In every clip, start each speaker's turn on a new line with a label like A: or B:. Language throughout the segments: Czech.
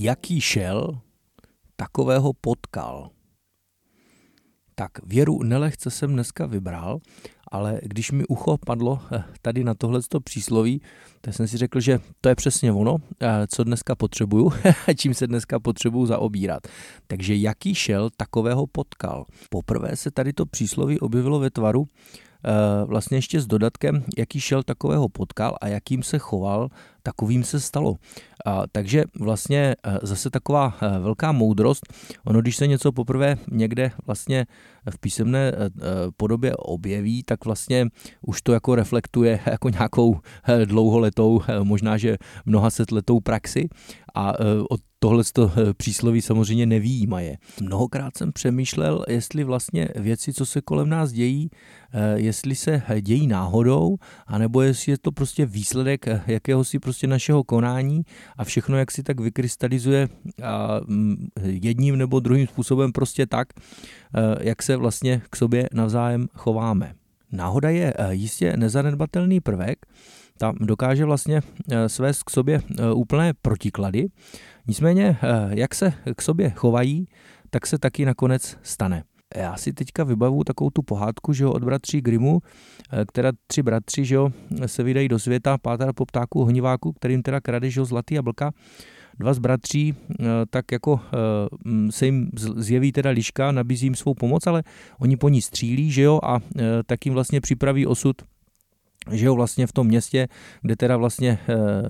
A: jaký šel, takového potkal. Tak věru nelehce jsem dneska vybral, ale když mi ucho padlo eh, tady na tohleto přísloví, tak jsem si řekl, že to je přesně ono, eh, co dneska potřebuju a čím se dneska potřebuju zaobírat. Takže jaký šel, takového potkal. Poprvé se tady to přísloví objevilo ve tvaru Eh, vlastně ještě s dodatkem, jaký šel takového potkal a jakým se choval, takovým se stalo. A, takže vlastně eh, zase taková eh, velká moudrost, ono když se něco poprvé někde vlastně v písemné podobě objeví, tak vlastně už to jako reflektuje jako nějakou dlouholetou, možná že mnoha set letou praxi a od tohle přísloví samozřejmě nevýjímaje. Mnohokrát jsem přemýšlel, jestli vlastně věci, co se kolem nás dějí, Eh, jestli se dějí náhodou, anebo jestli je to prostě výsledek eh, jakéhosi prostě našeho konání a všechno, jak si tak vykrystalizuje jedním nebo druhým způsobem prostě tak, eh, jak se vlastně k sobě navzájem chováme. Náhoda je jistě nezanedbatelný prvek, tam dokáže vlastně svést k sobě úplné protiklady. Nicméně, jak se k sobě chovají, tak se taky nakonec stane já si teďka vybavu takovou tu pohádku, že jo, od bratří Grimu, eh, která tři bratři, že jo, se vydají do světa, pátá po ptáku honiváku, kterým teda krade, že jo, zlatý jablka. Dva z bratří eh, tak jako eh, se jim zjeví teda liška, nabízí jim svou pomoc, ale oni po ní střílí, že jo, a tak jim vlastně připraví osud že jo, vlastně v tom městě, kde teda vlastně eh,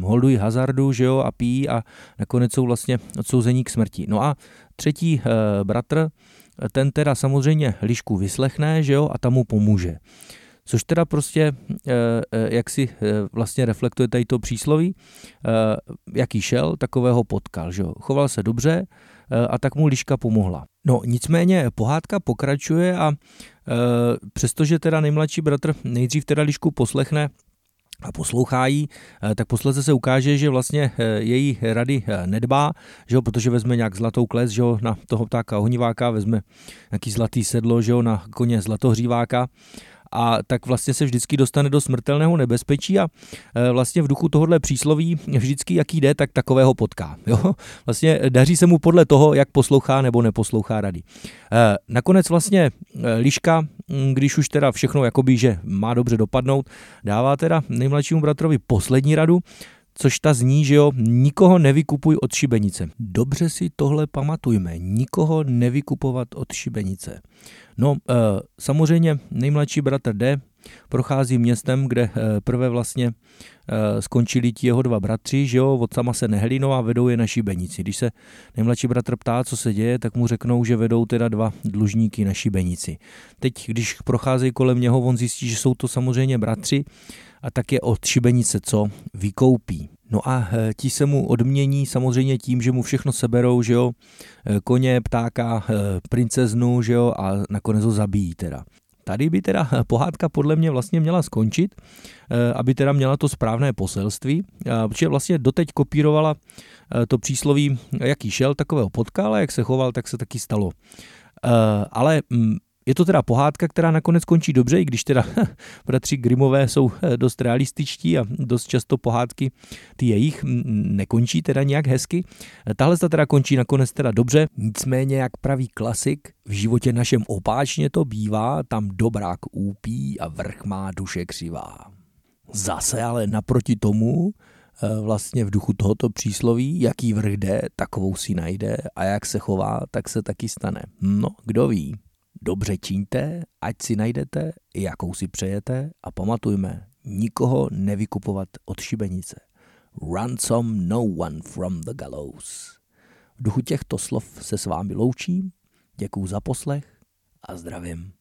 A: holdují hazardu, že jo, a pijí a nakonec jsou vlastně odsouzení k smrti. No a třetí eh, bratr, ten teda samozřejmě lišku vyslechne, že jo, a tam mu pomůže. Což teda prostě, eh, eh, jak si eh, vlastně reflektuje tady to přísloví, jaký šel, takového potkal, že jo. Choval se dobře a tak mu liška pomohla. No nicméně pohádka pokračuje a přestože teda nejmladší bratr nejdřív teda lišku poslechne a poslouchá jí, e, tak posledce se ukáže, že vlastně e, její rady nedbá, že jo, protože vezme nějak zlatou kles, že jo, na toho ptáka ohniváka, vezme nějaký zlatý sedlo, že jo, na koně zlatohříváka a tak vlastně se vždycky dostane do smrtelného nebezpečí a e, vlastně v duchu tohohle přísloví vždycky jaký jde, tak takového potká. Jo? Vlastně daří se mu podle toho, jak poslouchá nebo neposlouchá rady. E, nakonec vlastně Liška, když už teda všechno jakoby, že má dobře dopadnout, dává teda nejmladšímu bratrovi poslední radu, což ta zní, že jo, nikoho nevykupuj od šibenice. Dobře si tohle pamatujme, nikoho nevykupovat od šibenice. No, e, samozřejmě nejmladší bratr D prochází městem, kde e, prvé vlastně e, skončili ti jeho dva bratři, že jo, od sama se nehlínou a vedou je na šibenici. Když se nejmladší bratr ptá, co se děje, tak mu řeknou, že vedou teda dva dlužníky na šibenici. Teď, když procházejí kolem něho, on zjistí, že jsou to samozřejmě bratři, a tak je od šibenice co? Vykoupí. No a eh, ti se mu odmění samozřejmě tím, že mu všechno seberou, že jo, eh, koně, ptáka, eh, princeznu, že jo, a nakonec ho zabijí teda. Tady by teda pohádka podle mě vlastně měla skončit, aby teda měla to správné poselství, protože vlastně doteď kopírovala to přísloví, jaký šel, takového potkal jak se choval, tak se taky stalo. Ale mm, je to teda pohádka, která nakonec končí dobře, i když teda bratři Grimové jsou eh, dost realističtí a dost často pohádky ty jejich nekončí teda nějak hezky. Eh, tahle ta teda končí nakonec teda dobře, nicméně jak praví klasik, v životě našem opáčně to bývá, tam dobrák úpí a vrch má duše křivá. Zase ale naproti tomu eh, vlastně v duchu tohoto přísloví, jaký vrch jde, takovou si najde a jak se chová, tak se taky stane. No, kdo ví. Dobře čiňte, ať si najdete, jakou si přejete a pamatujme, nikoho nevykupovat od šibenice. Ransom no one from the gallows. V duchu těchto slov se s vámi loučím, děkuju za poslech a zdravím.